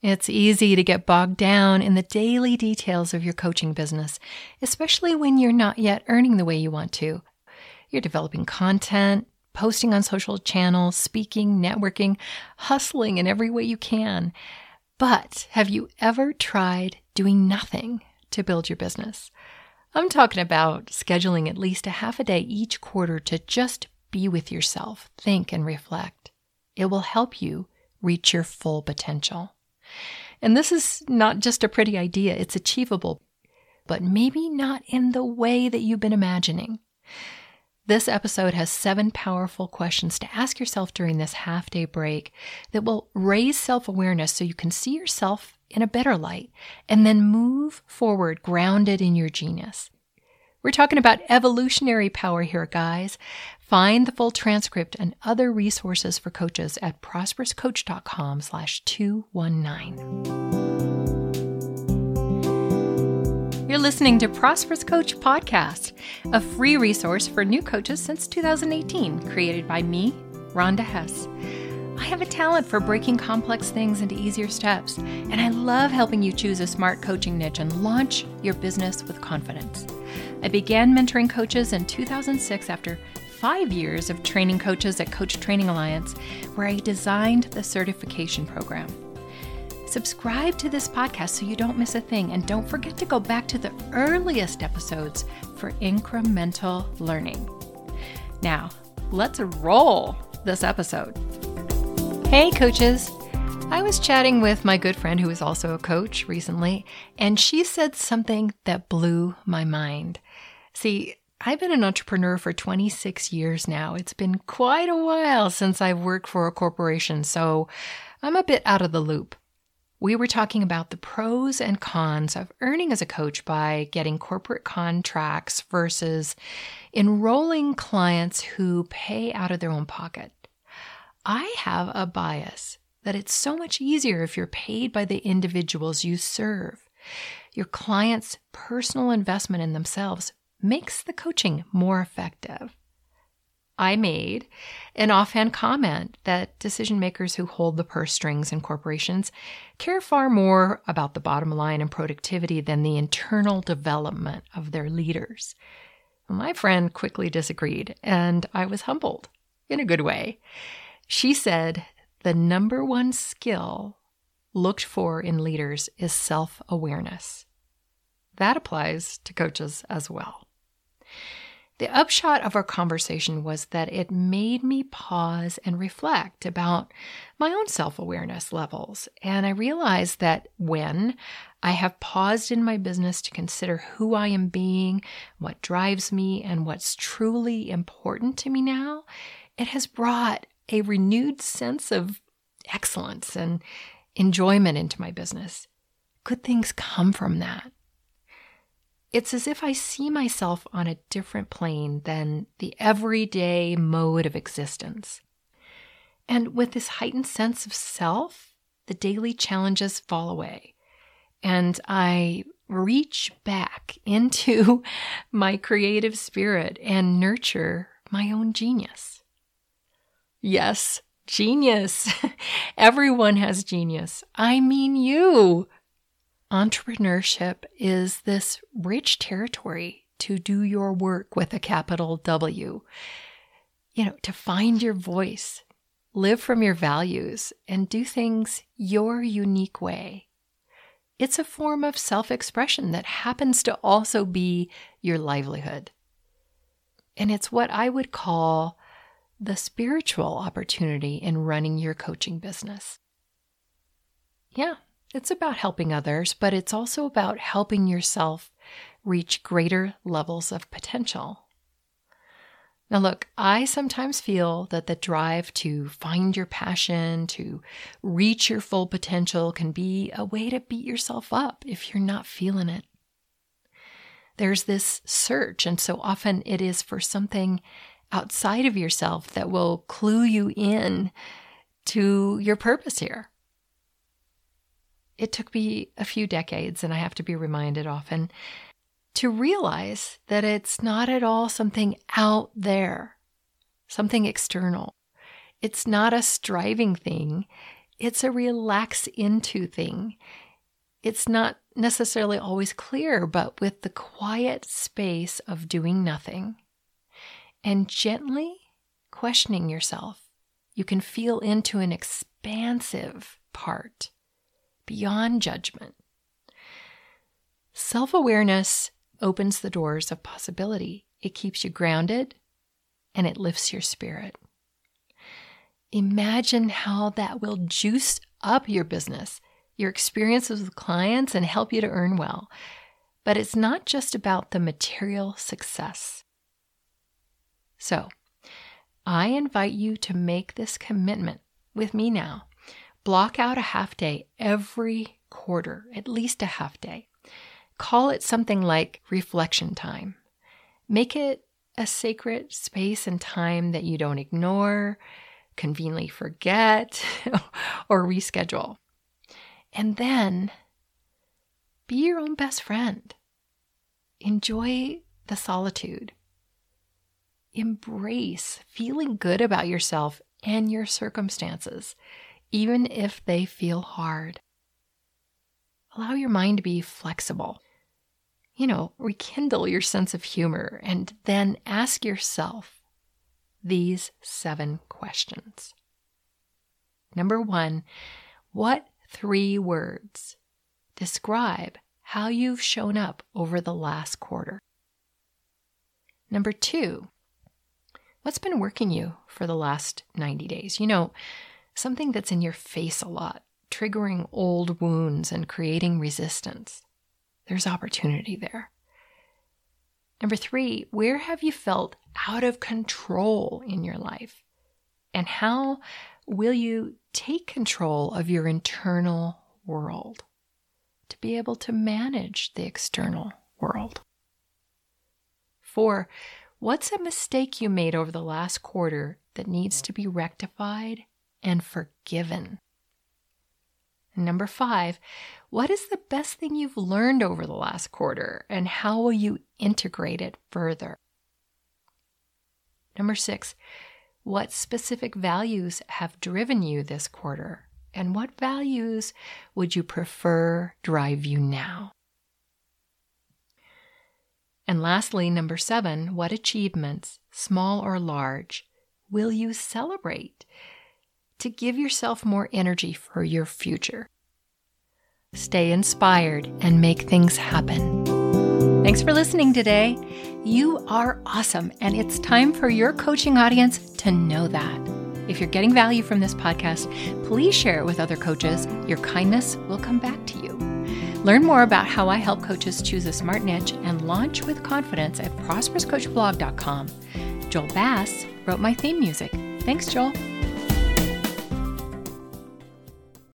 It's easy to get bogged down in the daily details of your coaching business, especially when you're not yet earning the way you want to. You're developing content, posting on social channels, speaking, networking, hustling in every way you can. But have you ever tried doing nothing to build your business? I'm talking about scheduling at least a half a day each quarter to just be with yourself, think, and reflect. It will help you reach your full potential. And this is not just a pretty idea, it's achievable, but maybe not in the way that you've been imagining. This episode has seven powerful questions to ask yourself during this half day break that will raise self awareness so you can see yourself in a better light and then move forward grounded in your genius. We're talking about evolutionary power here, guys. Find the full transcript and other resources for coaches at prosperouscoach.com slash 219. You're listening to Prosperous Coach Podcast, a free resource for new coaches since 2018, created by me, Rhonda Hess. I have a talent for breaking complex things into easier steps, and I love helping you choose a smart coaching niche and launch your business with confidence. I began mentoring coaches in 2006 after five years of training coaches at Coach Training Alliance, where I designed the certification program. Subscribe to this podcast so you don't miss a thing, and don't forget to go back to the earliest episodes for incremental learning. Now, let's roll this episode. Hey, coaches! I was chatting with my good friend who is also a coach recently, and she said something that blew my mind. See, I've been an entrepreneur for 26 years now. It's been quite a while since I've worked for a corporation, so I'm a bit out of the loop. We were talking about the pros and cons of earning as a coach by getting corporate contracts versus enrolling clients who pay out of their own pocket. I have a bias that it's so much easier if you're paid by the individuals you serve. Your client's personal investment in themselves makes the coaching more effective. I made an offhand comment that decision makers who hold the purse strings in corporations care far more about the bottom line and productivity than the internal development of their leaders. My friend quickly disagreed, and I was humbled in a good way. She said the number one skill looked for in leaders is self awareness. That applies to coaches as well. The upshot of our conversation was that it made me pause and reflect about my own self awareness levels. And I realized that when I have paused in my business to consider who I am being, what drives me, and what's truly important to me now, it has brought a renewed sense of excellence and enjoyment into my business. Good things come from that. It's as if I see myself on a different plane than the everyday mode of existence. And with this heightened sense of self, the daily challenges fall away. And I reach back into my creative spirit and nurture my own genius. Yes, genius. Everyone has genius. I mean you. Entrepreneurship is this rich territory to do your work with a capital W. You know, to find your voice, live from your values, and do things your unique way. It's a form of self expression that happens to also be your livelihood. And it's what I would call the spiritual opportunity in running your coaching business. Yeah, it's about helping others, but it's also about helping yourself reach greater levels of potential. Now, look, I sometimes feel that the drive to find your passion, to reach your full potential, can be a way to beat yourself up if you're not feeling it. There's this search, and so often it is for something outside of yourself that will clue you in to your purpose here. It took me a few decades, and I have to be reminded often, to realize that it's not at all something out there, something external. It's not a striving thing. it's a relax into thing. It's not necessarily always clear, but with the quiet space of doing nothing and gently questioning yourself, you can feel into an expansive part beyond judgment. Self awareness opens the doors of possibility. It keeps you grounded and it lifts your spirit. Imagine how that will juice up your business, your experiences with clients, and help you to earn well. But it's not just about the material success. So, I invite you to make this commitment with me now. Block out a half day every quarter, at least a half day. Call it something like reflection time. Make it a sacred space and time that you don't ignore, conveniently forget, or reschedule. And then be your own best friend. Enjoy the solitude. Embrace feeling good about yourself and your circumstances, even if they feel hard. Allow your mind to be flexible. You know, rekindle your sense of humor and then ask yourself these seven questions. Number one, what three words describe how you've shown up over the last quarter? Number two, what's been working you for the last 90 days? You know, something that's in your face a lot, triggering old wounds and creating resistance. There's opportunity there. Number three, where have you felt out of control in your life? And how will you take control of your internal world to be able to manage the external world? Four, what's a mistake you made over the last quarter that needs to be rectified and forgiven? Number five, what is the best thing you've learned over the last quarter and how will you integrate it further? Number six, what specific values have driven you this quarter? And what values would you prefer drive you now? And lastly, number seven, what achievements, small or large, will you celebrate to give yourself more energy for your future? Stay inspired and make things happen. Thanks for listening today. You are awesome, and it's time for your coaching audience to know that. If you're getting value from this podcast, please share it with other coaches. Your kindness will come back to you. Learn more about how I help coaches choose a smart niche and launch with confidence at prosperouscoachblog.com. Joel Bass wrote my theme music. Thanks, Joel.